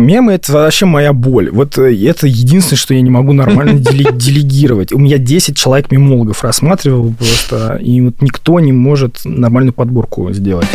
Мемы – это вообще моя боль. Вот э, это единственное, что я не могу нормально делегировать. У меня 10 человек мемологов рассматривал просто, и вот никто не может нормальную подборку сделать.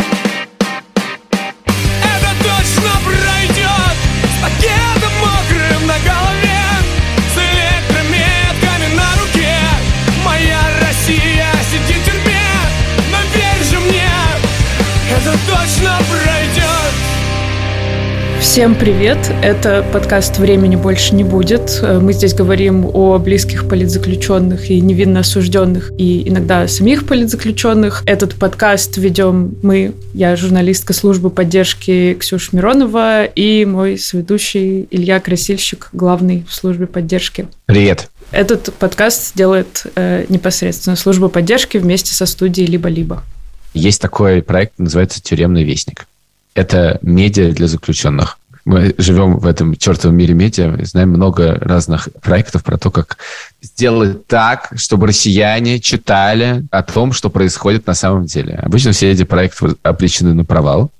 Всем привет! Это подкаст «Времени больше не будет». Мы здесь говорим о близких политзаключенных и невинно осужденных, и иногда самих политзаключенных. Этот подкаст ведем мы, я журналистка службы поддержки Ксюша Миронова и мой соведущий Илья Красильщик, главный в службе поддержки. Привет! Этот подкаст делает э, непосредственно служба поддержки вместе со студией «Либо-либо». Есть такой проект, называется «Тюремный вестник». Это медиа для заключенных мы живем в этом чертовом мире медиа, знаем много разных проектов про то, как сделать так, чтобы россияне читали о том, что происходит на самом деле. Обычно все эти проекты обречены на провал.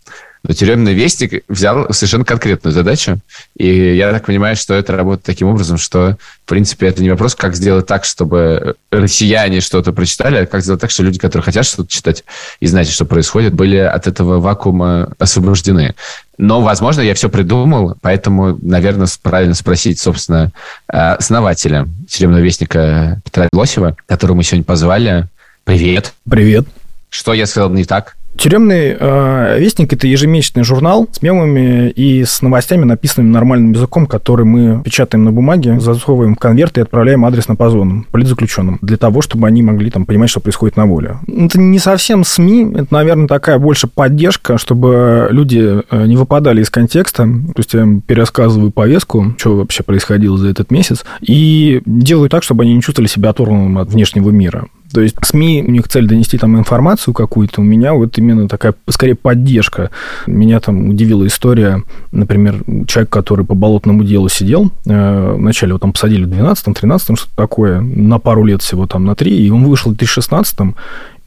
Но тюремный вестник взял совершенно конкретную задачу. И я так понимаю, что это работает таким образом, что, в принципе, это не вопрос, как сделать так, чтобы россияне что-то прочитали, а как сделать так, чтобы люди, которые хотят что-то читать и знать, что происходит, были от этого вакуума освобождены. Но, возможно, я все придумал, поэтому, наверное, правильно спросить, собственно, э, основателя тюремного вестника Петра Лосева, которого мы сегодня позвали. Привет. Привет. Что я сказал не так? Тюремный э, вестник это ежемесячный журнал с мемами и с новостями, написанными нормальным языком, который мы печатаем на бумаге, засовываем в конверт и отправляем адресно по зонам, политзаключенным, для того, чтобы они могли там понимать, что происходит на воле. Это не совсем СМИ, это, наверное, такая больше поддержка, чтобы люди э, не выпадали из контекста. То есть я пересказываю повестку, что вообще происходило за этот месяц, и делаю так, чтобы они не чувствовали себя оторванным от внешнего мира. То есть СМИ, у них цель донести там информацию какую-то, у меня вот именно такая, скорее, поддержка. Меня там удивила история, например, человек, который по болотному делу сидел, э, вначале его там посадили в 12-м, 13-м, что-то такое, на пару лет всего там, на три, и он вышел в 2016-м,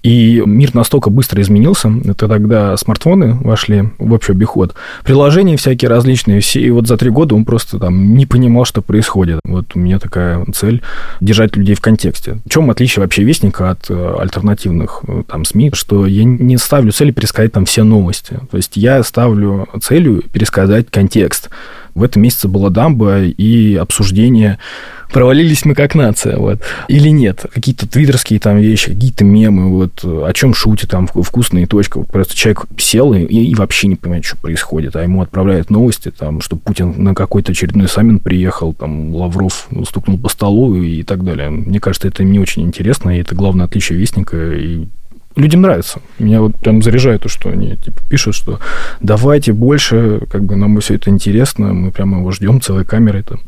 и мир настолько быстро изменился, это тогда смартфоны вошли в общий обиход, приложения всякие различные, все, и вот за три года он просто там не понимал, что происходит. Вот у меня такая цель держать людей в контексте. В чем отличие вообще Вестника от э, альтернативных э, там СМИ, что я не ставлю цели пересказать там все новости. То есть я ставлю целью пересказать контекст. В этом месяце была дамба и обсуждение провалились мы как нация, вот, или нет. Какие-то твиттерские там вещи, какие-то мемы, вот, о чем шутит там вкусные точка. Просто человек сел и, и вообще не понимает, что происходит, а ему отправляют новости, там, что Путин на какой-то очередной саммит приехал, там, Лавров стукнул по столу и так далее. Мне кажется, это не очень интересно, и это главное отличие Вестника, и людям нравится. Меня вот прям заряжает то, что они типа, пишут, что давайте больше, как бы нам все это интересно, мы прямо его ждем целой камерой, там,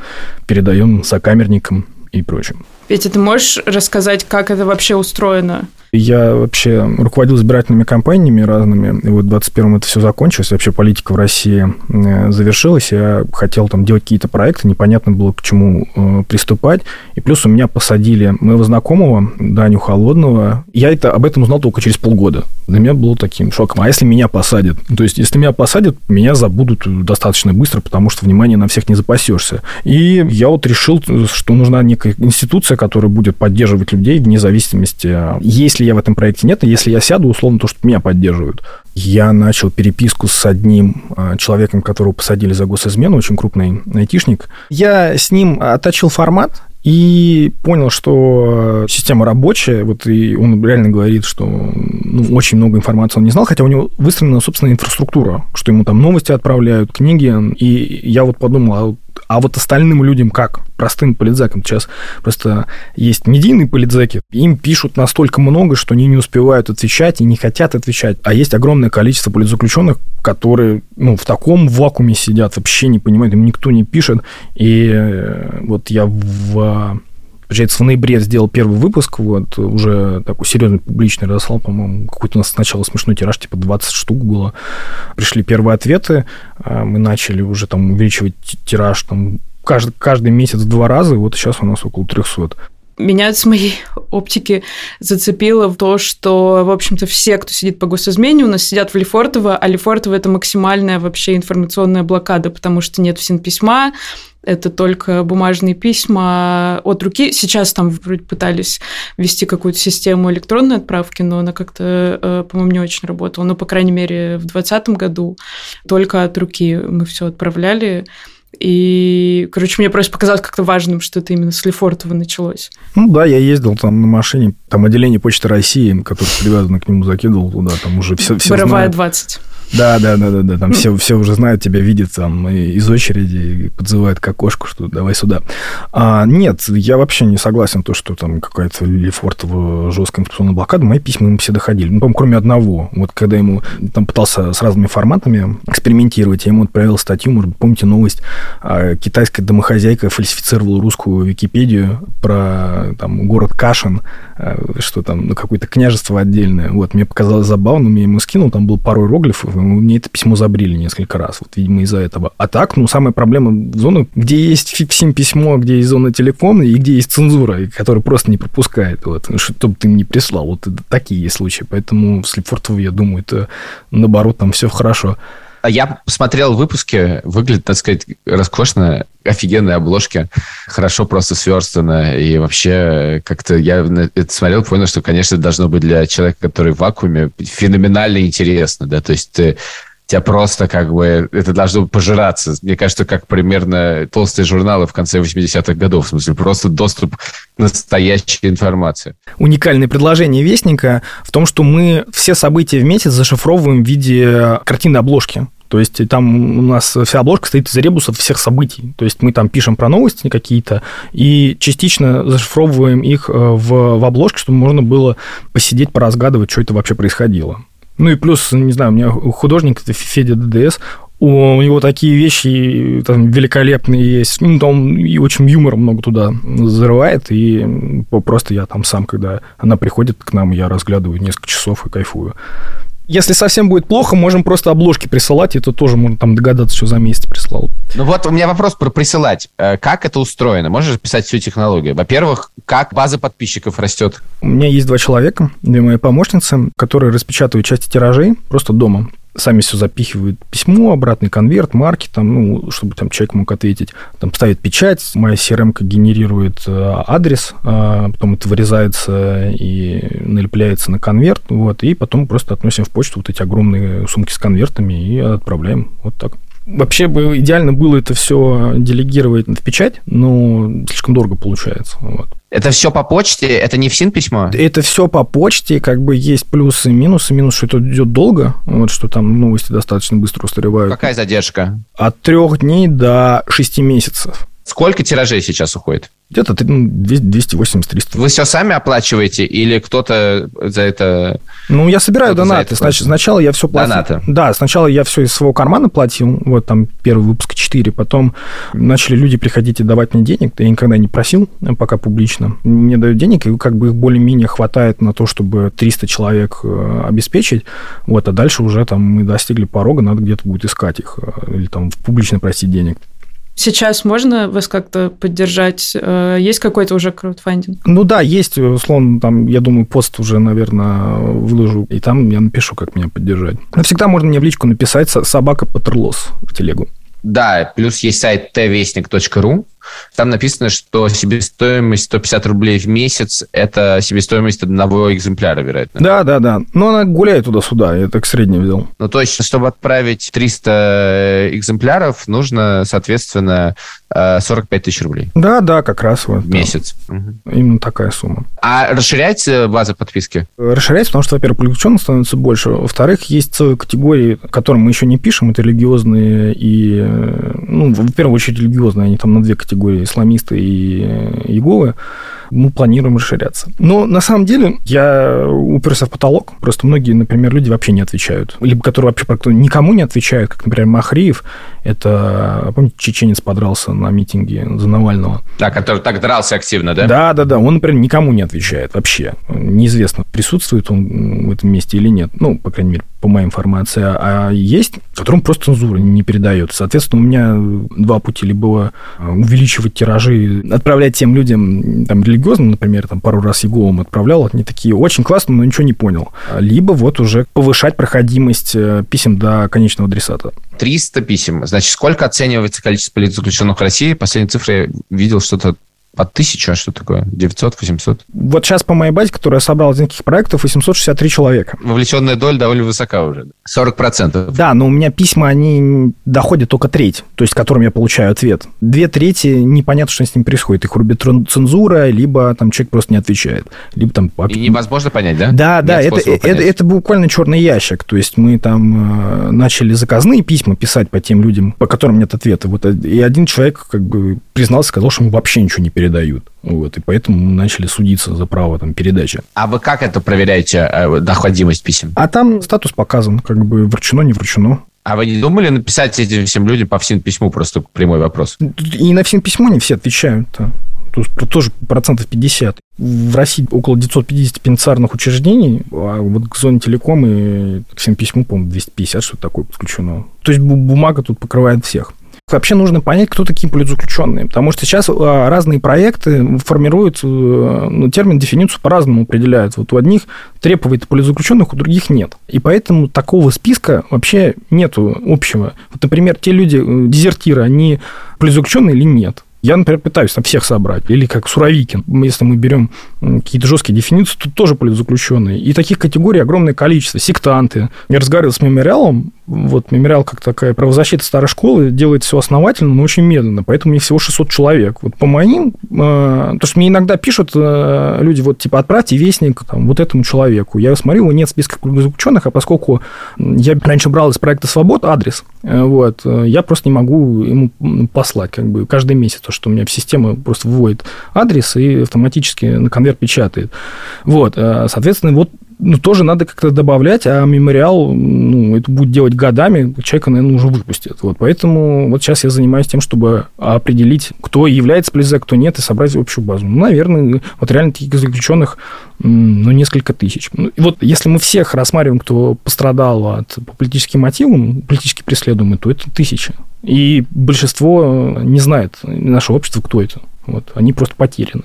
передаем сокамерникам и прочим. Петя, ты можешь рассказать, как это вообще устроено? Я вообще руководил избирательными кампаниями разными, и вот в 21-м это все закончилось, вообще политика в России э, завершилась, я хотел там делать какие-то проекты, непонятно было, к чему э, приступать, и плюс у меня посадили моего знакомого, Даню Холодного, я это, об этом узнал только через полгода. Для меня было таким шоком. А если меня посадят? То есть, если меня посадят, меня забудут достаточно быстро, потому что внимание на всех не запасешься. И я вот решил, что нужна некая институция, которая будет поддерживать людей вне зависимости, есть если я в этом проекте нет, если я сяду, условно, то, что меня поддерживают. Я начал переписку с одним а, человеком, которого посадили за госизмену, очень крупный айтишник. Я с ним отточил формат, и понял, что система рабочая, вот и он реально говорит, что ну, очень много информации он не знал, хотя у него выстроена собственная инфраструктура, что ему там новости отправляют, книги, и я вот подумал, а а вот остальным людям как? Простым политзакам. Сейчас просто есть медийные политзаки, им пишут настолько много, что они не успевают отвечать и не хотят отвечать. А есть огромное количество политзаключенных, которые ну, в таком вакууме сидят, вообще не понимают, им никто не пишет. И э, вот я в Получается, в ноябре сделал первый выпуск, вот, уже такой серьезный публичный разослал, по-моему, какой-то у нас сначала смешной тираж, типа 20 штук было. Пришли первые ответы, а мы начали уже там увеличивать тираж там каждый, каждый месяц два раза, и вот сейчас у нас около 300. Меня с моей оптики зацепило то, что, в общем-то, все, кто сидит по госизмене, у нас сидят в Лефортово, а Лефортово – это максимальная вообще информационная блокада, потому что нет всем письма, это только бумажные письма от руки. Сейчас там вроде пытались ввести какую-то систему электронной отправки, но она как-то, э, по-моему, не очень работала. Ну, по крайней мере, в 2020 году только от руки мы все отправляли. И, короче, мне просто показалось как-то важным, что это именно с Лефортово началось. Ну да, я ездил там на машине, там отделение Почты России, которое привязано к нему, закидывал туда, там уже все, все Боровая знают. 20. Да, да, да, да, да. Там все, все уже знают тебя, видят там из очереди, и подзывают к окошку, что давай сюда. А, нет, я вообще не согласен то, что там какая-то Лефортова жесткая информационная блокада. Мои письма ему все доходили. Ну, по-моему, кроме одного. Вот когда ему там пытался с разными форматами экспериментировать, я ему отправил статью, может быть, помните новость, китайская домохозяйка фальсифицировала русскую Википедию про там город Кашин, а, что там, ну, какое-то княжество отдельное. Вот, мне показалось забавно, мне ему скинул, там был пару иероглифов, мне это письмо забрили несколько раз, вот, видимо, из-за этого. А так, ну, самая проблема в зону, где есть фиксим письмо, где есть зона телефона и где есть цензура, которая просто не пропускает, вот, чтобы ты мне прислал. Вот такие есть случаи. Поэтому в Слепфортово, я думаю, это наоборот, там все хорошо. А я посмотрел выпуски, выглядит, так сказать, роскошно, офигенные обложки, хорошо просто сверстано, и вообще как-то я это смотрел, понял, что, конечно, должно быть для человека, который в вакууме, феноменально интересно, да, то есть ты тебя просто как бы это должно пожираться. Мне кажется, как примерно толстые журналы в конце 80-х годов. В смысле, просто доступ к настоящей информации. Уникальное предложение Вестника в том, что мы все события в месяц зашифровываем в виде картины обложки. То есть там у нас вся обложка стоит из ребусов всех событий. То есть мы там пишем про новости какие-то и частично зашифровываем их э, в, в обложке, чтобы можно было посидеть, поразгадывать, что это вообще происходило. Ну и плюс, не знаю, у меня художник, это Федя ДДС, у него такие вещи там, великолепные есть. Ну, там и очень юмора много туда зарывает. И просто я там сам, когда она приходит к нам, я разглядываю несколько часов и кайфую. Если совсем будет плохо, можем просто обложки присылать, и это тоже можно там догадаться, что за месяц прислал. Ну вот у меня вопрос про присылать. Э, как это устроено? Можешь писать всю технологию? Во-первых, как база подписчиков растет? У меня есть два человека, две мои помощницы, которые распечатывают части тиражей просто дома сами все запихивают письмо, обратный конверт, марки, там, ну, чтобы там человек мог ответить. Там ставит печать, моя CRM генерирует э, адрес, а потом это вырезается и налепляется на конверт, вот, и потом просто относим в почту вот эти огромные сумки с конвертами и отправляем. Вот так. Вообще бы идеально было это все делегировать в печать, но слишком дорого получается. Вот. Это все по почте? Это не в СИН письмо? Это все по почте, как бы есть плюсы и минусы. Минус, что это идет долго, вот что там новости достаточно быстро устаревают. Какая задержка? От трех дней до шести месяцев. Сколько тиражей сейчас уходит? Где-то 280-300. Ну, Вы все сами оплачиваете или кто-то за это... Ну, я собираю донаты. Значит, сначала я все платил. Донаты? Да, сначала я все из своего кармана платил. Вот там первый выпуск 4. Потом начали люди приходить и давать мне денег. Я никогда не просил, пока публично. Мне дают денег, и как бы их более-менее хватает на то, чтобы 300 человек э, обеспечить. Вот, а дальше уже там мы достигли порога, надо где-то будет искать их. Э, или там публично просить денег. Сейчас можно вас как-то поддержать? Э, есть какой-то уже краудфандинг? Ну да, есть, условно, там, я думаю, пост уже, наверное, выложу, и там я напишу, как меня поддержать. Но всегда можно мне в личку написать собака Патерлос в телегу. Да, плюс есть сайт tvestник.ru, там написано, что себестоимость 150 рублей в месяц – это себестоимость одного экземпляра, вероятно. Да, да, да. Но она гуляет туда-сюда, я так средне взял. Ну, то есть, чтобы отправить 300 экземпляров, нужно, соответственно, 45 э, тысяч рублей. Да, да, как раз вот. В месяц. Угу. Именно такая сумма. А расширяется база подписки? Расширяется, потому что, во-первых, привлеченных становится больше. Во-вторых, есть целые категории, которым мы еще не пишем. Это религиозные и... Э, ну, в первую очередь, религиозные. Они там на две категории. Исламисты и э, Иеговы мы планируем расширяться. Но на самом деле я уперся в потолок. Просто многие, например, люди вообще не отвечают. Либо которые вообще никому не отвечают, как, например, Махриев. Это, помните, чеченец подрался на митинге за Навального. Да, который так дрался активно, да? Да, да, да. Он, например, никому не отвечает вообще. Неизвестно, присутствует он в этом месте или нет. Ну, по крайней мере, по моей информации, а есть, которым просто цензура не передает. Соответственно, у меня два пути. Либо увеличивать тиражи, отправлять тем людям, там, религиозным, например, там, пару раз Еговым отправлял, они такие, очень классно, но ничего не понял. Либо вот уже повышать проходимость э, писем до конечного адресата. 300 писем. Значит, сколько оценивается количество политзаключенных в России? Последние цифры я видел что-то под тысячу, а что такое? 900, 800? Вот сейчас по моей базе, которую я собрал из таких проектов, 863 человека. Вовлеченная доля довольно высока уже. 40%. Да, но у меня письма, они доходят только треть, то есть которым я получаю ответ. Две трети, непонятно, что с ним происходит. Их рубит цензура, либо там человек просто не отвечает. Либо там... И невозможно понять, да? Да, да, это, это, это буквально черный ящик. То есть мы там э, начали заказные письма писать по тем людям, по которым нет ответа. Вот, э, и один человек как бы признался, сказал, что ему вообще ничего не передают. Вот, и поэтому мы начали судиться за право там, передачи. А вы как это проверяете, э, доходимость писем? А там статус показан, как бы вручено, не вручено. А вы не думали написать этим всем людям по всем письму просто прямой вопрос? И на всем письмо не все отвечают. Тут тоже процентов 50. В России около 950 пенитенциарных учреждений, а вот к зоне телеком и к всем письму, по-моему, 250, что-то такое подключено. То есть бумага тут покрывает всех. Вообще нужно понять, кто такие политзаключенные, потому что сейчас а, разные проекты формируют э, ну, термин, дефиницию по-разному определяют. Вот у одних требует политзаключенных, у других нет. И поэтому такого списка вообще нету общего. Вот, например, те люди, э, дезертиры, они политзаключенные или нет? Я, например, пытаюсь там всех собрать. Или как Суровикин. Если мы берем какие-то жесткие дефиниции, тут тоже политзаключенные. И таких категорий огромное количество. Сектанты. Я разговаривал с мемориалом. Вот мемориал, как такая правозащита старой школы, делает все основательно, но очень медленно. Поэтому у них всего 600 человек. Вот по моим... Э, то, что мне иногда пишут э, люди, вот типа, отправьте вестник там, вот этому человеку. Я смотрю, его нет в списках политзаключенных, а поскольку я раньше брал из проекта «Свобод» адрес, э, вот, я просто не могу ему послать как бы каждый месяц что у меня система просто вводит адрес и автоматически на конверт печатает. Вот, э, соответственно, вот ну, тоже надо как-то добавлять, а мемориал, ну, это будет делать годами, человека, наверное, уже выпустят. Вот, поэтому вот сейчас я занимаюсь тем, чтобы определить, кто является полизе, кто нет, и собрать общую базу. Ну, наверное, вот реально таких заключенных, ну, несколько тысяч. Ну, и вот если мы всех рассматриваем, кто пострадал от по политическим мотивам, политически преследуемый, то это тысяча. И большинство не знает, наше общество, кто это. Вот, они просто потеряны.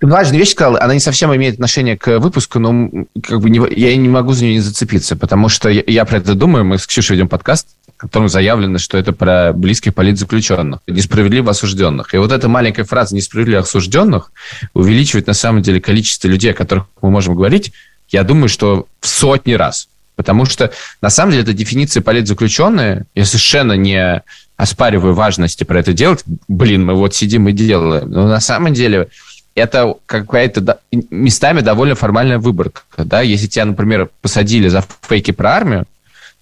Ты важную вещь сказал, она не совсем имеет отношение к выпуску, но как бы не, я не могу за нее не зацепиться, потому что я, я про это думаю, мы с Ксюшей ведем подкаст, в котором заявлено, что это про близких политзаключенных, несправедливо осужденных. И вот эта маленькая фраза «несправедливо осужденных» увеличивает на самом деле количество людей, о которых мы можем говорить, я думаю, что в сотни раз. Потому что, на самом деле, эта дефиниция политзаключенные, я совершенно не оспариваю важности про это делать. Блин, мы вот сидим и делаем. Но на самом деле это какая-то местами довольно формальная выборка. Да? Если тебя, например, посадили за фейки про армию,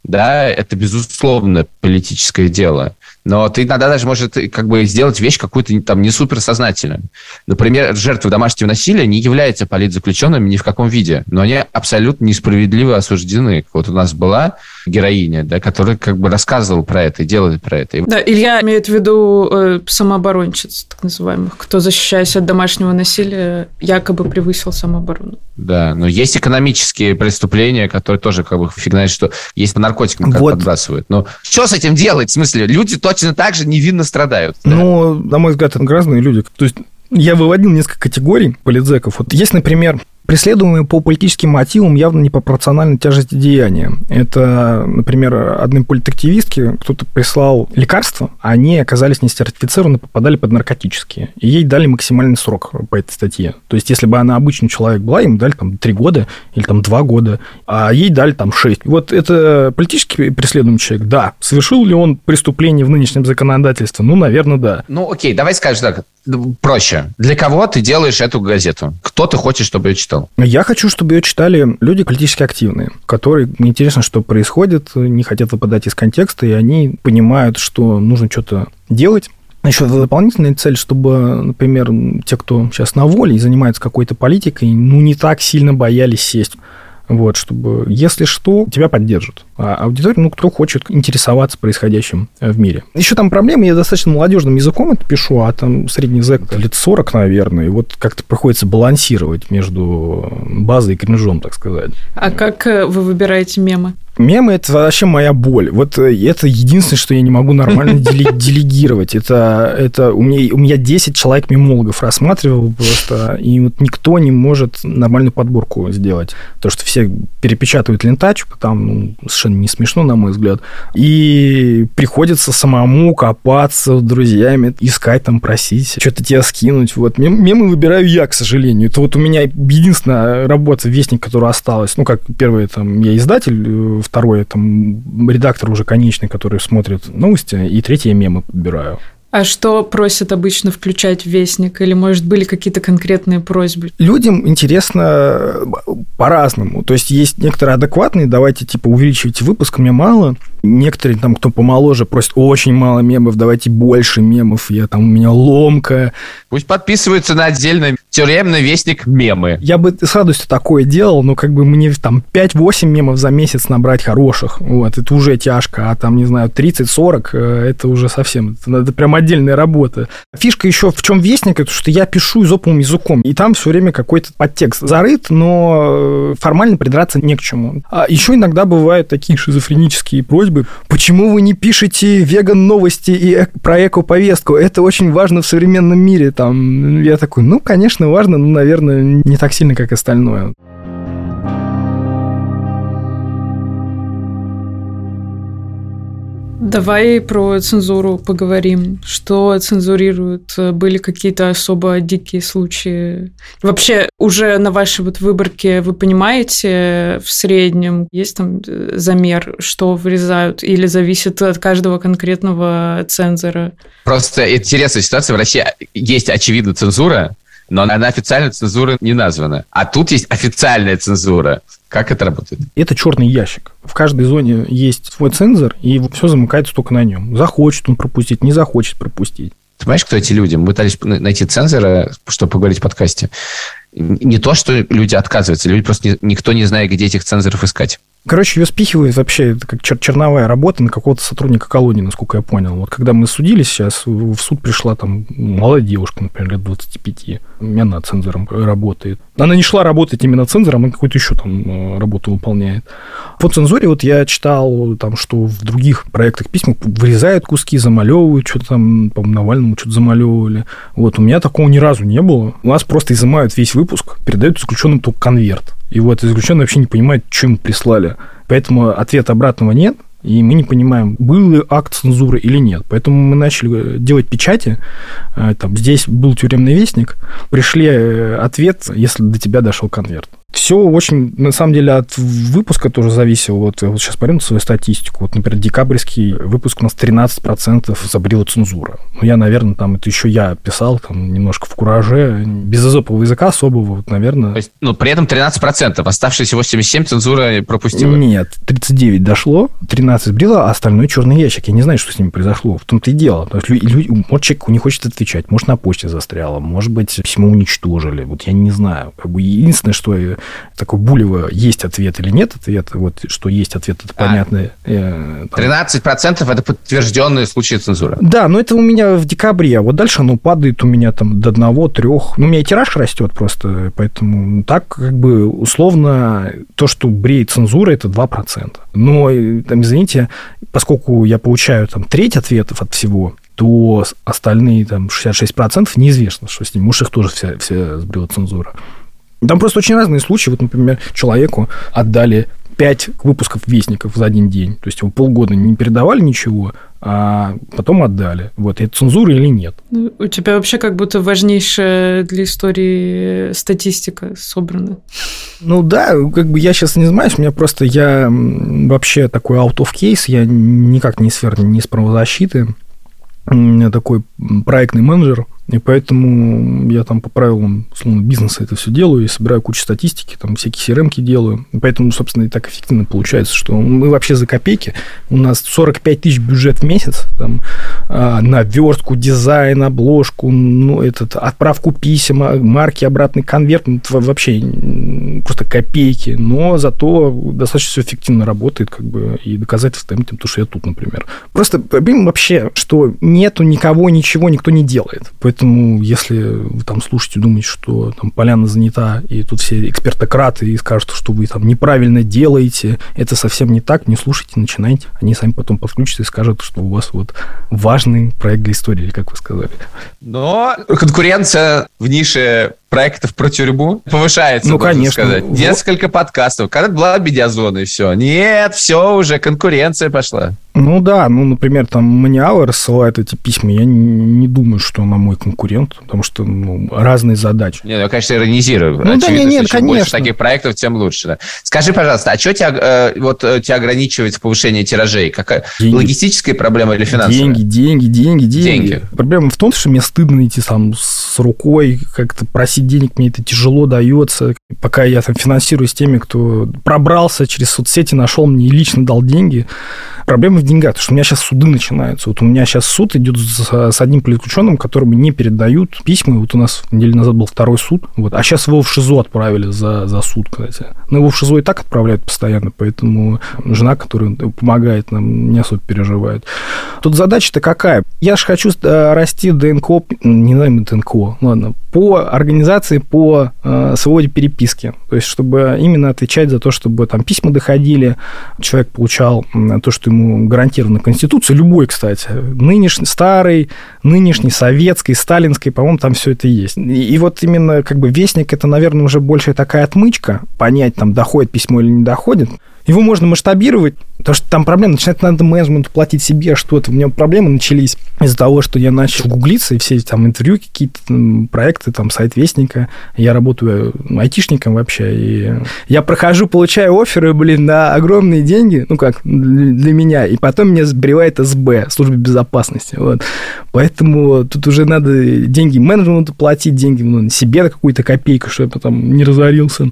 да, это, безусловно, политическое дело. Но ты иногда даже может как бы сделать вещь какую-то там не суперсознательную. Например, жертвы домашнего насилия не являются политзаключенными ни в каком виде, но они абсолютно несправедливо осуждены. Вот у нас была героиня, да, которая как бы рассказывала про это и делает про это. Да, Илья имеет в виду э, самооборонщиц, так называемых, кто, защищаясь от домашнего насилия, якобы превысил самооборону. Да, но есть экономические преступления, которые тоже как бы фигня, что есть по наркотикам как вот. подбрасывают. Но что с этим делать? В смысле, люди точно так же невинно страдают. Ну, да? на мой взгляд, это разные люди. То есть я выводил несколько категорий политзеков. Вот есть, например, преследуемые по политическим мотивам явно непропорциональной тяжести деяния. Это, например, одной политактивистке кто-то прислал лекарства, а они оказались не сертифицированы, попадали под наркотические. И ей дали максимальный срок по этой статье. То есть, если бы она обычный человек была, им дали там 3 года или там 2 года, а ей дали там 6. Вот это политически преследуемый человек? Да. Совершил ли он преступление в нынешнем законодательстве? Ну, наверное, да. Ну, окей, давай скажем так проще. Для кого ты делаешь эту газету? Кто ты хочешь, чтобы ее читал? Я хочу, чтобы ее читали люди политически активные, которые интересно, что происходит, не хотят выпадать из контекста, и они понимают, что нужно что-то делать, еще дополнительная цель, чтобы, например, те, кто сейчас на воле и занимается какой-то политикой, ну, не так сильно боялись сесть вот, чтобы, если что, тебя поддержат. А аудитория, ну, кто хочет интересоваться происходящим э, в мире. Еще там проблемы, я достаточно молодежным языком это пишу, а там средний язык лет 40, наверное, и вот как-то приходится балансировать между базой и кринжом, так сказать. А как э, вы выбираете мемы? Мемы – это вообще моя боль. Вот э, это единственное, что я не могу нормально делегировать. Это, это у, меня, у меня 10 человек мемологов рассматривал просто, и вот никто не может нормальную подборку сделать. То, что все перепечатывают лентачку, там ну, совершенно не смешно, на мой взгляд. И приходится самому копаться с друзьями, искать там, просить, что-то тебя скинуть. Вот. Мемы выбираю я, к сожалению. Это вот у меня единственная работа, вестник, которая осталась. Ну, как первый, там, я издатель, второй, там, редактор уже конечный, который смотрит новости, и третий я мемы подбираю. А что просят обычно включать в Вестник? Или, может, были какие-то конкретные просьбы? Людям интересно э, по-разному. То есть есть некоторые адекватные, давайте, типа, увеличивайте выпуск, мне мало. Некоторые там, кто помоложе, просят очень мало мемов, давайте больше мемов, я там, у меня ломка. Пусть подписываются на отдельный тюремный вестник мемы. Я бы с радостью такое делал, но как бы мне там 5-8 мемов за месяц набрать хороших, вот, это уже тяжко, а там, не знаю, 30-40, э, это уже совсем, это, это прям отдельная работа. Фишка еще в чем вестник, это что я пишу изоповым языком, и там все время какой-то подтекст зарыт, но э, формально придраться не к чему. А еще иногда бывают такие шизофренические просьбы, почему вы не пишете веган-новости и про эко-повестку? Это очень важно в современном мире. Там, я такой, ну, конечно, важно, но, наверное, не так сильно, как остальное. Давай про цензуру поговорим. Что цензурируют? Были какие-то особо дикие случаи? Вообще, уже на вашей вот выборке вы понимаете в среднем, есть там э, замер, что вырезают, или зависит от каждого конкретного цензора? Просто интересная ситуация. В России есть, очевидно, цензура, но она официально цензура не названа. А тут есть официальная цензура. Как это работает? Это черный ящик. В каждой зоне есть свой цензор, и все замыкается только на нем. Захочет он пропустить, не захочет пропустить. Ты понимаешь, кто эти люди? Мы пытались найти цензора, чтобы поговорить в подкасте. Не то, что люди отказываются, люди просто не, никто не знает, где этих цензоров искать. Короче, ее спихивают вообще, это как чер- черновая работа на какого-то сотрудника колонии, насколько я понял. Вот когда мы судились сейчас, в суд пришла там молодая девушка, например, лет 25. У меня она цензором работает. Она не шла работать именно цензором, она какую-то еще там э, работу выполняет. По цензуре вот я читал, там, что в других проектах письма вырезают куски, замалевывают, что-то там, по Навальному что-то замалевывали. Вот, у меня такого ни разу не было. У нас просто изымают весь выпуск, передают заключенным только конверт. И вот заключенный вообще не понимает, чем прислали. Поэтому ответа обратного нет, и мы не понимаем, был ли акт цензуры или нет. Поэтому мы начали э, делать печати. Э, там, здесь был тюремный вестник. Пришли э, ответ, если до тебя дошел конверт. Все очень, на самом деле, от выпуска тоже зависело. Вот, вот сейчас на свою статистику. Вот, например, декабрьский выпуск у нас 13% забрила цензура. Ну, я, наверное, там, это еще я писал, там, немножко в кураже, без изопового языка особого, вот, наверное. То есть, ну, при этом 13%, оставшиеся 87% цензура пропустила? Нет, 39 дошло, 13 сбрила, а остальной черный ящик. Я не знаю, что с ними произошло. В том-то и дело. То есть, люди, может, человек не хочет отвечать, может, на почте застряло, может быть, письмо уничтожили. Вот я не знаю. Как бы единственное, что такой Булева, есть ответ или нет ответа, вот что есть ответ, это а, понятно. 13% э, это подтвержденные случаи цензуры. Да, но это у меня в декабре, а вот дальше оно падает у меня там до одного, трех. Ну, у меня тираж растет просто, поэтому так как бы условно то, что бреет цензура, это 2%. Но, э, там, извините, поскольку я получаю там треть ответов от всего, то остальные там 66% неизвестно, что с ним. Может, их тоже вся, вся сбрила цензура. Там просто очень разные случаи. Вот, например, человеку отдали пять выпусков вестников за один день. То есть его полгода не передавали ничего, а потом отдали. Вот, это цензура или нет? Ну, у тебя вообще как будто важнейшая для истории статистика собрана. Ну да, как бы я сейчас не знаю, у меня просто я вообще такой out of case, я никак не сфер, не с правозащиты. У меня такой проектный менеджер, и поэтому я там по правилам, условно, бизнеса это все делаю и собираю кучу статистики, там всякие crm делаю. И поэтому, собственно, и так эффективно получается, что мы вообще за копейки. У нас 45 тысяч бюджет в месяц там, а, на верстку, дизайн, обложку, ну, этот, отправку писем, марки, обратный конверт. Ну, вообще просто копейки, но зато достаточно все эффективно работает, как бы, и доказательства им, то, что я тут, например. Просто проблема вообще, что нету никого, ничего, никто не делает. Поэтому, если вы там слушаете, думаете, что там поляна занята, и тут все экспертократы и скажут, что вы там неправильно делаете, это совсем не так, не слушайте, начинайте. Они сами потом подключатся и скажут, что у вас вот важный проект для истории, как вы сказали. Но конкуренция в нише проектов про тюрьму повышается, ну, конечно. сказать. Вот. Несколько подкастов. Когда была медиазона и все. Нет, все, уже конкуренция пошла. Ну да, ну, например, там Маниала рассылает эти письма, я не, не думаю, что она мой конкурент, потому что ну, разные задачи. Не, ну, я, конечно, иронизирую. Ну, Очевидно, да, нет, нет, чем конечно. больше таких проектов, тем лучше. Да. Скажи, пожалуйста, а что тебя, э, вот, э, тебя ограничивает в повышении тиражей? Какая деньги. логистическая проблема или финансовая? Деньги, деньги, деньги, деньги. деньги. Проблема в том, что мне стыдно идти сам с рукой, как-то просить денег, мне это тяжело дается. Пока я там финансирую с теми, кто пробрался через соцсети, нашел мне и лично дал деньги, Проблема в деньгах, потому что у меня сейчас суды начинаются. Вот у меня сейчас суд идет с, с одним политключенным, которому не передают письма. Вот у нас неделю назад был второй суд, вот, а сейчас его в ШИЗО отправили за, за суд, кстати. Но его в ШИЗО и так отправляют постоянно, поэтому жена, которая помогает нам, не особо переживает. Тут задача-то какая? Я же хочу э, расти ДНК, не знаю, ДНК, ладно, по организации, по э, свободе переписки. То есть, чтобы именно отвечать за то, чтобы там письма доходили, человек получал то, что ему гарантировано Конституцией, любой, кстати, нынешний, старый, нынешний, советский, сталинский, по-моему, там все это есть. И, и вот именно как бы вестник, это, наверное, уже больше такая отмычка, понять, там, доходит письмо или не доходит. Его можно масштабировать, потому что там проблема, начинать надо менеджменту платить себе что-то. У меня проблемы начались из-за того, что я начал гуглиться, и все там интервью какие-то, проекты, там, сайт Вестника. Я работаю айтишником вообще, и я прохожу, получаю оферы, блин, на огромные деньги, ну как, для меня, и потом меня сбривает СБ, служба безопасности, вот. Поэтому тут уже надо деньги менеджменту платить, деньги ну, себе какую-то копейку, чтобы я потом не разорился.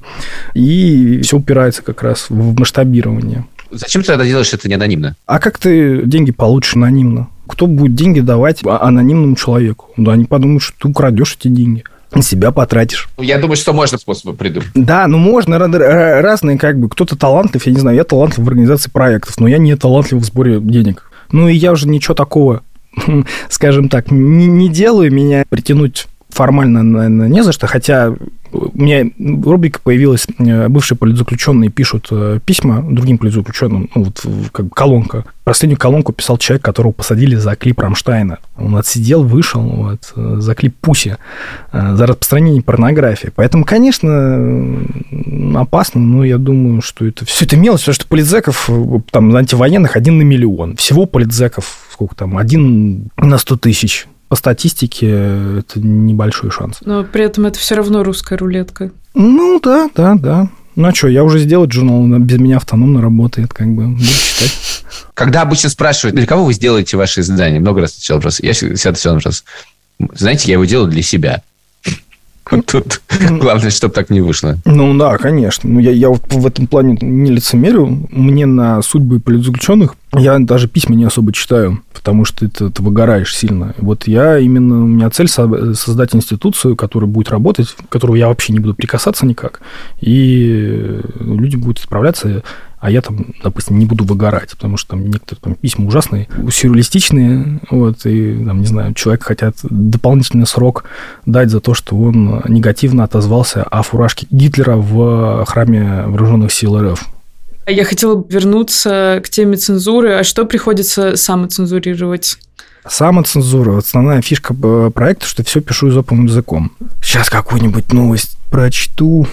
И все упирается как раз в масштабирование. Зачем ты тогда делаешь это не анонимно? А как ты деньги получишь анонимно? Кто будет деньги давать анонимному человеку? Да, они подумают, что ты украдешь эти деньги на себя потратишь. Я думаю, что можно способы придумать. Да, ну можно разные, как бы, кто-то талантлив, я не знаю, я талантлив в организации проектов, но я не талантлив в сборе денег. Ну и я уже ничего такого, скажем так, не, не делаю, меня притянуть формально, наверное, не за что, хотя у меня рубрика появилась, э, бывшие политзаключенные пишут э, письма другим политзаключенным, ну, вот как бы колонка. Последнюю колонку писал человек, которого посадили за клип Рамштайна. Он отсидел, вышел вот, э, за клип Пуси, за распространение порнографии. Поэтому, конечно, опасно, но я думаю, что это все это мелочь, потому что политзеков, там, антивоенных один на миллион. Всего политзеков, сколько там, один на сто тысяч по статистике это небольшой шанс. Но при этом это все равно русская рулетка. Ну да, да, да. Ну а что, я уже сделать журнал, без меня автономно работает, как бы, буду читать. Когда обычно спрашивают, для кого вы сделаете ваши издания? Много раз отвечал вопрос. Я всегда отвечал вопрос. Знаете, я его делаю для себя. Тут главное, чтобы так не вышло. Ну да, конечно. Ну, я, я вот в этом плане не лицемерю. Мне на судьбы политзаключенных я даже письма не особо читаю, потому что ты, ты выгораешь сильно. Вот я именно, у меня цель создать институцию, которая будет работать, в которую я вообще не буду прикасаться никак, и люди будут справляться а я там, допустим, не буду выгорать, потому что там некоторые там, письма ужасные, сюрреалистичные, вот, и, там, не знаю, человек хотят дополнительный срок дать за то, что он негативно отозвался о фуражке Гитлера в храме вооруженных сил РФ. Я хотела вернуться к теме цензуры. А что приходится самоцензурировать? Самоцензура. Основная фишка э, проекта, что все пишу изоповым языком. Сейчас какую-нибудь новость прочту.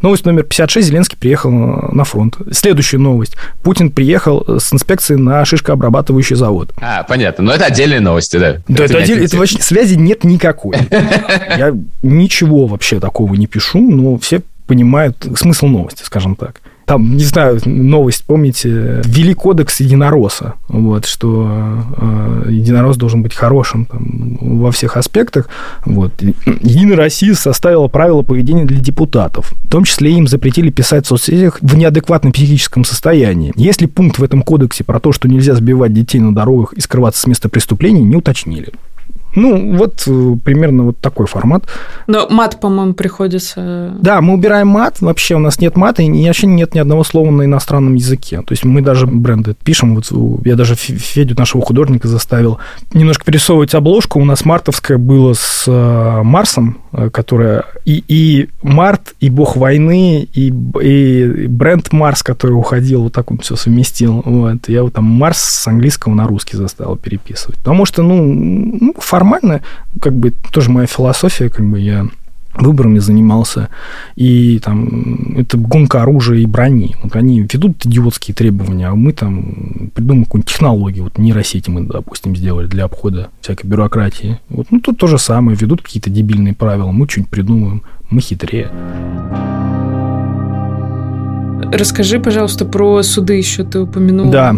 Новость номер 56. Зеленский приехал на фронт. Следующая новость. Путин приехал с инспекцией на шишкообрабатывающий завод. А, понятно. Но это отдельные новости, да? Да, это, отдель... это вообще связи нет никакой. Я ничего вообще такого не пишу, но все понимают смысл новости, скажем так там, не знаю, новость, помните, ввели кодекс единоросса, вот, что э, единорос должен быть хорошим там, во всех аспектах. Вот. Единая Россия составила правила поведения для депутатов. В том числе им запретили писать в соцсетях в неадекватном психическом состоянии. Если пункт в этом кодексе про то, что нельзя сбивать детей на дорогах и скрываться с места преступления, не уточнили. Ну, вот э, примерно вот такой формат. Но мат, по-моему, приходится... Да, мы убираем мат, вообще у нас нет мата, и вообще нет ни одного слова на иностранном языке. То есть мы даже бренды пишем, вот я даже Федю, нашего художника, заставил немножко перерисовывать обложку. У нас мартовская было с э, Марсом, э, которая и, и Март, и бог войны, и, и бренд Марс, который уходил, вот так он все совместил. Вот. Я вот там Марс с английского на русский заставил переписывать. Потому что, ну, ну формально, как бы, тоже моя философия, как бы я выборами занимался, и там это гонка оружия и брони. Вот они ведут идиотские требования, а мы там придумаем какую-нибудь технологию, вот нейросети мы, допустим, сделали для обхода всякой бюрократии. Вот, ну, тут то же самое, ведут какие-то дебильные правила, мы что-нибудь придумаем, мы хитрее. Расскажи, пожалуйста, про суды еще ты упомянул. Да.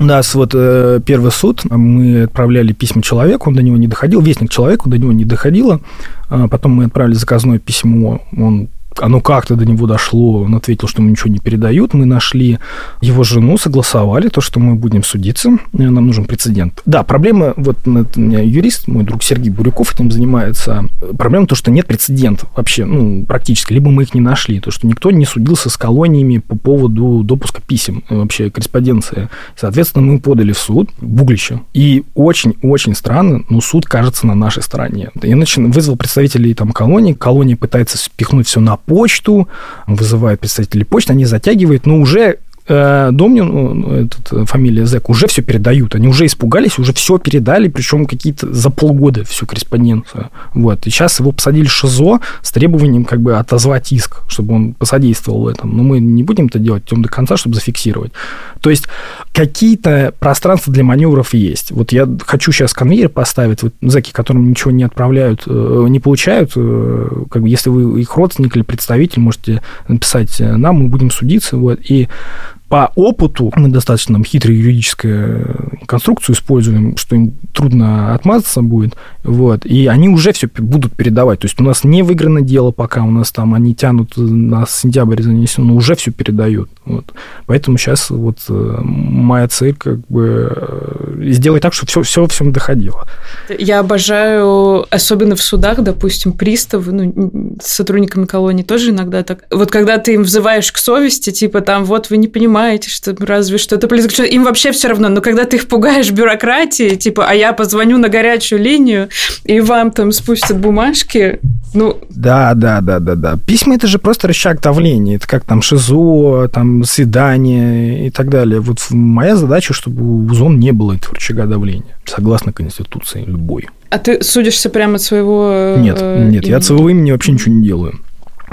У нас вот э, первый суд, мы отправляли письма человеку, он до него не доходил, вестник человеку до него не доходило, а потом мы отправили заказное письмо, он оно как-то до него дошло, он ответил, что ему ничего не передают. Мы нашли его жену, согласовали то, что мы будем судиться, нам нужен прецедент. Да, проблема, вот юрист, мой друг Сергей Буряков этим занимается, проблема то, что нет прецедентов вообще, ну, практически, либо мы их не нашли, то, что никто не судился с колониями по поводу допуска писем, э, вообще корреспонденции. Соответственно, мы подали в суд в Углище, и очень-очень странно, но суд кажется на нашей стороне. Я начал, вызвал представителей там колонии, колония пытается спихнуть все на почту, вызывают представителей почты, они затягивают, но уже э, Домнин, ну, этот, э, фамилия Зек, уже все передают. Они уже испугались, уже все передали, причем какие-то за полгода всю корреспонденцию. Вот. И сейчас его посадили в ШИЗО с требованием как бы отозвать иск, чтобы он посодействовал в этом. Но мы не будем это делать идем до конца, чтобы зафиксировать. То есть какие-то пространства для маневров есть. Вот я хочу сейчас конвейер поставить, вот зэки, которым ничего не отправляют, э, не получают, как бы если вы их родственник или представитель, можете написать нам, мы будем судиться. Вот. И по опыту мы достаточно там, хитрую юридическую конструкцию используем, что им трудно отмазаться будет, вот, и они уже все будут передавать. То есть у нас не выиграно дело пока, у нас там они тянут на сентябрь занесено, но уже все передают. Вот. Поэтому сейчас вот э, моя цель как бы э, сделать так, чтобы все, все всем доходило. Я обожаю, особенно в судах, допустим, приставы, ну, с сотрудниками колонии тоже иногда так. Вот когда ты им взываешь к совести, типа там, вот вы не понимаете, понимаете, что разве что это политзаключенные. Им вообще все равно. Но когда ты их пугаешь бюрократией, типа, а я позвоню на горячую линию, и вам там спустят бумажки, ну... Да, да, да, да, да. Письма – это же просто рычаг давления. Это как там ШИЗО, там свидание и так далее. Вот моя задача, чтобы у ЗОН не было этого рычага давления, согласно Конституции любой. А ты судишься прямо от своего... Нет, э, нет, имени? я от своего имени вообще ничего не делаю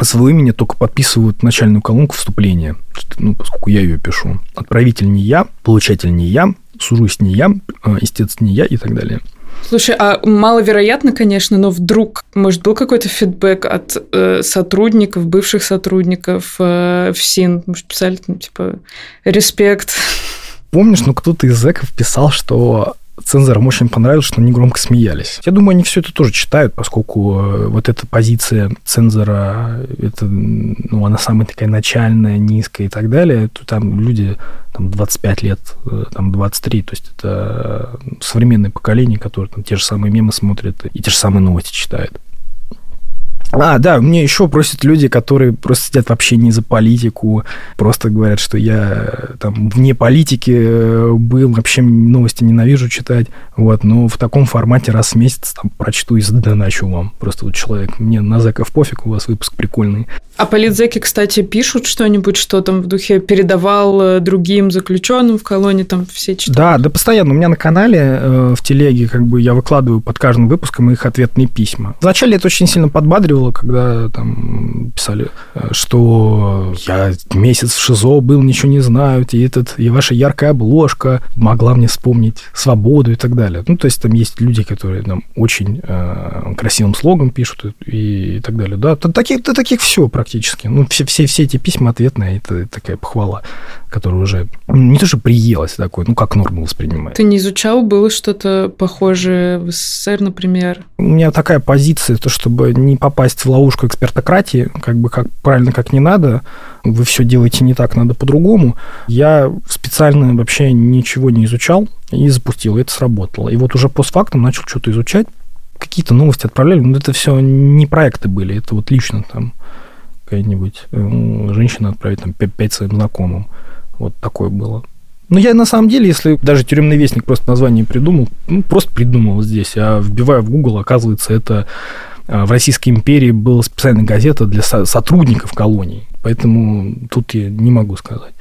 своего имени только подписывают начальную колонку вступления, ну, поскольку я ее пишу. Отправитель не я, получатель не я, сужусь не я, э, истец не я и так далее. Слушай, а маловероятно, конечно, но вдруг, может, был какой-то фидбэк от э, сотрудников, бывших сотрудников э, в СИН? Может, писали, ну, типа, респект? Помнишь, ну, кто-то из зэков писал, что цензорам очень понравилось, что они громко смеялись. Я думаю, они все это тоже читают, поскольку э, вот эта позиция цензора, это, ну, она самая такая начальная, низкая и так далее, то там люди там 25 лет, э, там 23, то есть это современное поколение, которое там те же самые мемы смотрят и те же самые новости читает. А, да, мне еще просят люди, которые просто сидят вообще не за политику, просто говорят, что я там вне политики э, был, вообще новости ненавижу читать, вот, но в таком формате раз в месяц там прочту и задоначу вам. Просто вот человек, мне на зэков пофиг, у вас выпуск прикольный. А политзеки, кстати, пишут что-нибудь, что там в духе передавал э, другим заключенным в колонии, там все читают? Да, да, постоянно. У меня на канале э, в телеге как бы я выкладываю под каждым выпуском их ответные письма. Вначале это очень сильно подбадривало, когда там писали, э, что я месяц в ШИЗО был, ничего не знаю, и, этот, и ваша яркая обложка могла мне вспомнить свободу и так далее. Ну, то есть там есть люди, которые там очень э, красивым слогом пишут и, и так далее. Да, таких, да, таких все практически. Ну, все, все, все эти письма ответные, это такая похвала, которая уже не то, что приелась такой, ну, как норму воспринимает. Ты не изучал, было что-то похожее в СССР, например? У меня такая позиция, то, чтобы не попасть в ловушку экспертократии, как бы как правильно, как не надо, вы все делаете не так, надо по-другому. Я специально вообще ничего не изучал и запустил, и это сработало. И вот уже постфактум начал что-то изучать, какие-то новости отправляли, но это все не проекты были, это вот лично там какая-нибудь э, женщина отправит там пять своим знакомым. Вот такое было. Но я на самом деле, если даже тюремный вестник просто название придумал, ну, просто придумал здесь, а вбивая в Google, оказывается, это а, в Российской империи была специальная газета для сотрудников колоний. Поэтому тут я не могу сказать.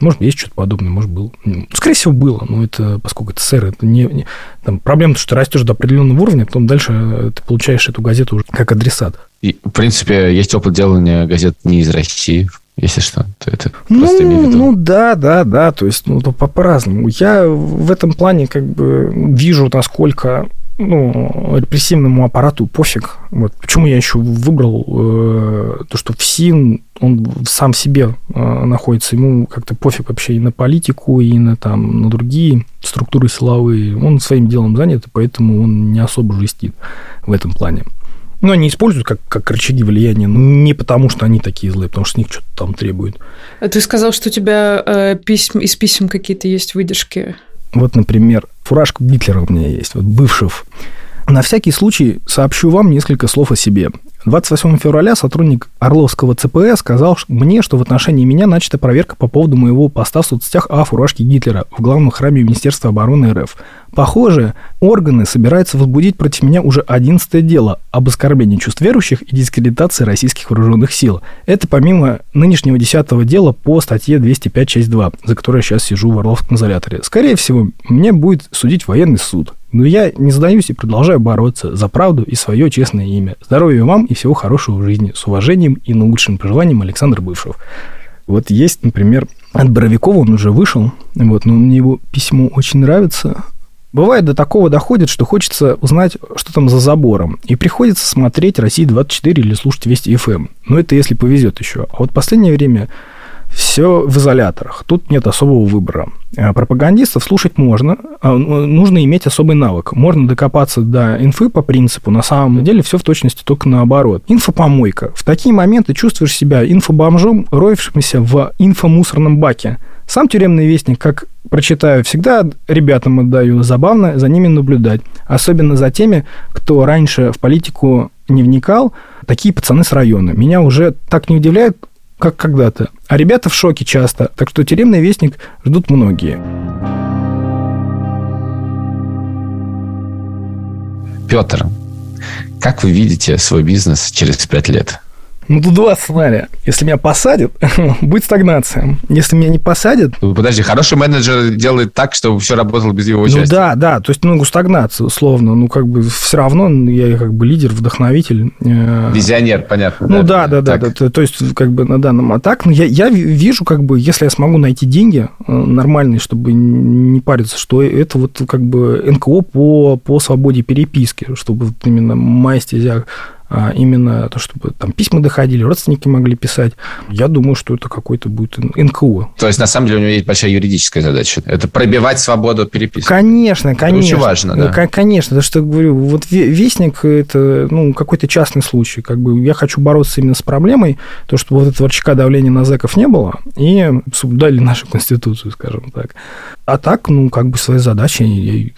Может, есть что-то подобное, может, было. Ну, скорее всего, было, но это, поскольку это СССР, это не... не там, проблема, что ты растешь до определенного уровня, потом дальше ты получаешь эту газету уже как адресат. И, в принципе, есть опыт делания газет не из России, если что, то это ну. Ну, да, да, да, то есть, ну, по-разному. Я в этом плане как бы вижу, насколько ну, репрессивному аппарату пофиг. Вот. Почему я еще выбрал э, то, что ФСИН, он сам себе э, находится, ему как-то пофиг вообще и на политику, и на, там, на другие структуры силовые. Он своим делом занят, и поэтому он не особо жестит в этом плане. Но они используют как, как рычаги влияния, но не потому, что они такие злые, потому что с них что-то там требуют. А ты сказал, что у тебя э, письм, из писем какие-то есть выдержки. Вот, например, фуражка Гитлера у меня есть, вот бывших. На всякий случай сообщу вам несколько слов о себе. 28 февраля сотрудник Орловского ЦПС сказал мне, что в отношении меня начата проверка по поводу моего поста в соцсетях о фуражке Гитлера в главном храме Министерства обороны РФ. Похоже, органы собираются возбудить против меня уже 11 дело об оскорблении чувств верующих и дискредитации российских вооруженных сил. Это помимо нынешнего 10 дела по статье 205 часть 2, за которой я сейчас сижу в Орловском изоляторе. Скорее всего, мне будет судить военный суд. Но я не сдаюсь и продолжаю бороться за правду и свое честное имя. Здоровья вам и всего хорошего в жизни. С уважением и наилучшим пожеланием Александр Бывшев. Вот есть, например, от Боровикова, он уже вышел, вот, но мне его письмо очень нравится. Бывает до такого доходит, что хочется узнать, что там за забором. И приходится смотреть «Россия-24» или слушать «Вести ФМ». Но это если повезет еще. А вот в последнее время все в изоляторах. Тут нет особого выбора. А пропагандистов слушать можно, а, ну, нужно иметь особый навык. Можно докопаться до инфы по принципу, на самом деле все в точности только наоборот. Инфопомойка. В такие моменты чувствуешь себя инфобомжом, роевшимся в инфомусорном баке. Сам тюремный вестник, как прочитаю, всегда ребятам отдаю. Забавно за ними наблюдать. Особенно за теми, кто раньше в политику не вникал. Такие пацаны с района. Меня уже так не удивляет, как когда-то. А ребята в шоке часто, так что тюремный вестник ждут многие. Петр, как вы видите свой бизнес через пять лет? Ну, тут два сценария. Если меня посадят, будет стагнация. Если меня не посадят... Ну, подожди, хороший менеджер делает так, чтобы все работало без его участия. Ну, да, да. То есть, ну, стагнация, условно. Ну, как бы все равно я как бы лидер, вдохновитель. Э, Визионер, понятно. Ну, да, да, да. да, да. То есть, как бы на данном... А так, ну, я, я вижу, как бы, если я смогу найти деньги э, нормальные, чтобы не париться, что это вот как бы НКО по, по свободе переписки, чтобы вот именно моя стезя именно то, чтобы там письма доходили, родственники могли писать. Я думаю, что это какой-то будет НКО. То есть, на самом деле, у него есть большая юридическая задача. Это пробивать свободу переписки. Конечно, конечно. Это очень важно, да. Конечно, потому что, говорю, вот Вестник – это ну, какой-то частный случай. Как бы я хочу бороться именно с проблемой, то, чтобы вот этого рычага давления на зэков не было, и соблюдали нашу Конституцию, скажем так. А так, ну, как бы свои задачи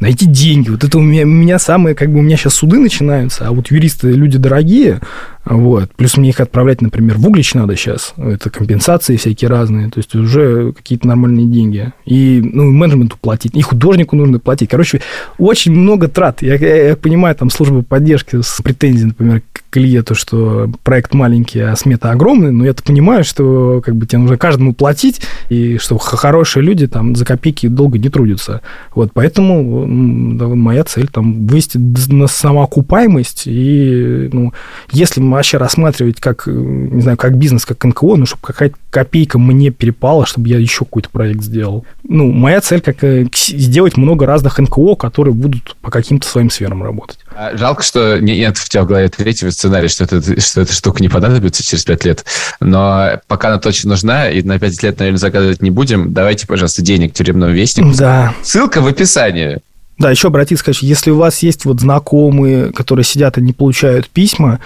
найти деньги. Вот это у меня, у меня самое, как бы у меня сейчас суды начинаются, а вот юристы люди дорогие, вот. Плюс мне их отправлять, например, в Углич надо сейчас. Это компенсации всякие разные. То есть уже какие-то нормальные деньги. И ну, менеджменту платить, и художнику нужно платить. Короче, очень много трат. Я, я, я понимаю, там служба поддержки с претензией, например, к клиенту, что проект маленький, а смета огромная, но я-то понимаю, что как бы тебе нужно каждому платить, и что хорошие люди там за копейки долго не трудятся. Вот, поэтому моя цель там вывести на самоокупаемость, и ну, если мы вообще рассматривать как, не знаю, как бизнес, как НКО, ну, чтобы какая-то копейка мне перепала, чтобы я еще какой-то проект сделал. Ну, моя цель как э, сделать много разных НКО, которые будут по каким-то своим сферам работать. А жалко, что нет в тебя в голове третьего сценария, что, это, что эта штука не понадобится через пять лет. Но пока она точно нужна, и на пять лет, наверное, загадывать не будем, давайте, пожалуйста, денег тюремному вестнику. Да. Ссылка в описании. Да, еще обратиться, сказать, если у вас есть вот знакомые, которые сидят и не получают письма,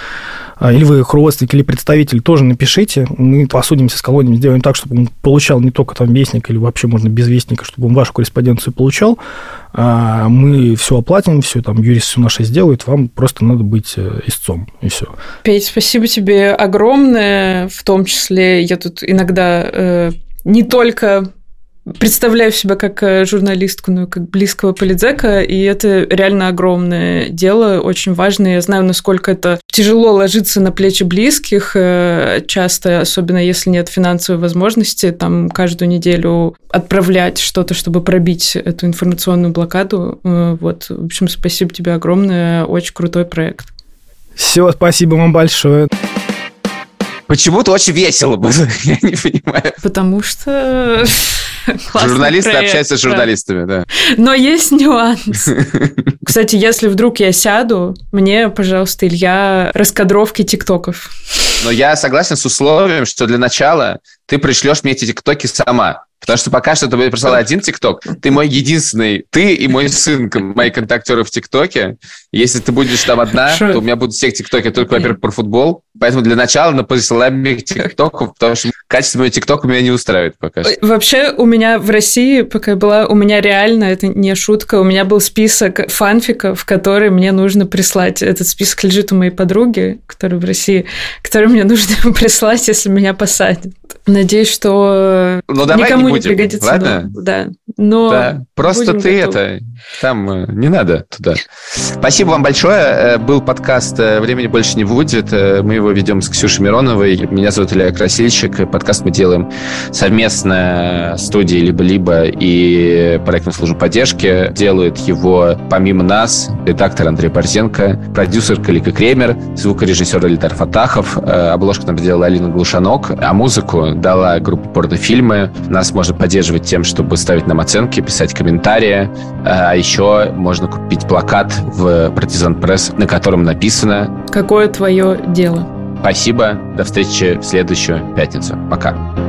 или вы их родственник или представитель, тоже напишите. Мы посудимся с колониями, сделаем так, чтобы он получал не только там вестник или вообще можно без вестника, чтобы он вашу корреспонденцию получал. А, мы все оплатим, все там юрист все наше сделает, вам просто надо быть э, истцом, и все. Петь, спасибо тебе огромное, в том числе я тут иногда э, не только представляю себя как э, журналистку, ну, как близкого политзека, и это реально огромное дело, очень важное. Я знаю, насколько это тяжело ложиться на плечи близких, э, часто, особенно если нет финансовой возможности, там каждую неделю отправлять что-то, чтобы пробить эту информационную блокаду. Э, вот, в общем, спасибо тебе огромное, очень крутой проект. Все, спасибо вам большое. Почему-то очень весело было, я не понимаю. Потому что Журналисты проект, общаются с журналистами, да. Но есть нюанс. Кстати, если вдруг я сяду, мне, пожалуйста, Илья, раскадровки тиктоков. Но я согласен с условием, что для начала ты пришлешь мне эти тиктоки сама. Потому что пока что ты мне прислал один ТикТок, ты мой единственный, ты и мой сын, мои контактеры в ТикТоке. Если ты будешь там одна, Шо? то у меня будут все ТикТоки только, во-первых, про футбол. Поэтому для начала на присылай мне ТикТоков, потому что качество моего ТикТока меня не устраивает пока что. Вообще у меня в России, пока была, у меня реально, это не шутка, у меня был список фанфиков, которые мне нужно прислать. Этот список лежит у моей подруги, которая в России, который мне нужно прислать, если меня посадят. Надеюсь, что ну, давай никому не, будем, не пригодится. Ладно? Но, да. Но да. Просто ты готовы. это... Там э, не надо туда. Спасибо вам большое. Э, был подкаст э, «Времени больше не будет». Мы его ведем с Ксюшей Мироновой. Меня зовут Илья Красильщик. Подкаст мы делаем совместно студии «Либо-либо» и проектной службы поддержки. Делают его помимо нас редактор Андрей Борзенко, продюсер Калика Кремер, звукорежиссер Эльдар Фатахов. Обложку нам сделала Алина Глушанок, а музыку дала группа порнофильмы. Нас можно поддерживать тем, чтобы ставить нам оценки, писать комментарии. А еще можно купить плакат в Партизан Пресс, на котором написано «Какое твое дело?». Спасибо. До встречи в следующую пятницу. Пока.